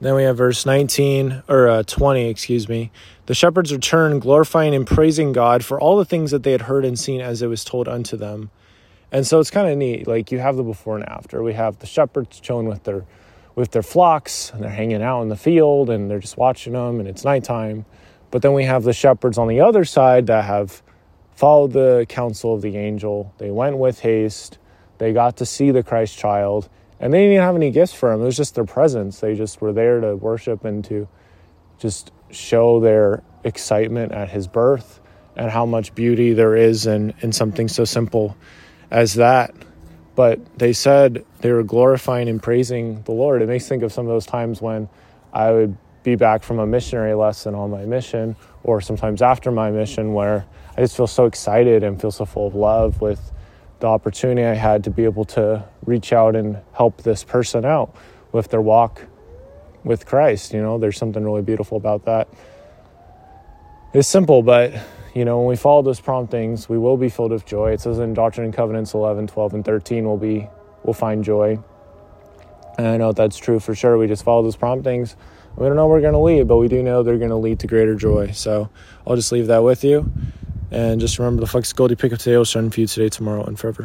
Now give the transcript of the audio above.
Then we have verse 19 or uh, 20, excuse me. The shepherds returned, glorifying and praising God for all the things that they had heard and seen as it was told unto them. And so it's kind of neat. Like you have the before and after. We have the shepherds chilling with their with their flocks and they're hanging out in the field and they're just watching them and it's nighttime. But then we have the shepherds on the other side that have followed the counsel of the angel. They went with haste. They got to see the Christ child and they didn't even have any gifts for him. It was just their presence. They just were there to worship and to just show their excitement at his birth and how much beauty there is in, in something so simple as that. But they said they were glorifying and praising the Lord. It makes think of some of those times when I would be back from a missionary lesson on my mission, or sometimes after my mission, where I just feel so excited and feel so full of love with the opportunity I had to be able to reach out and help this person out with their walk with Christ. You know, there's something really beautiful about that. It's simple, but you know, when we follow those promptings, we will be filled with joy. It says in Doctrine and Covenants 11, 12, and 13, we'll be, we'll find joy. And I know that's true for sure. We just follow those promptings. We don't know where we're going to lead, but we do know they're going to lead to greater joy. So I'll just leave that with you. And just remember the flexibility pick up today will shine for you today, tomorrow, and forever.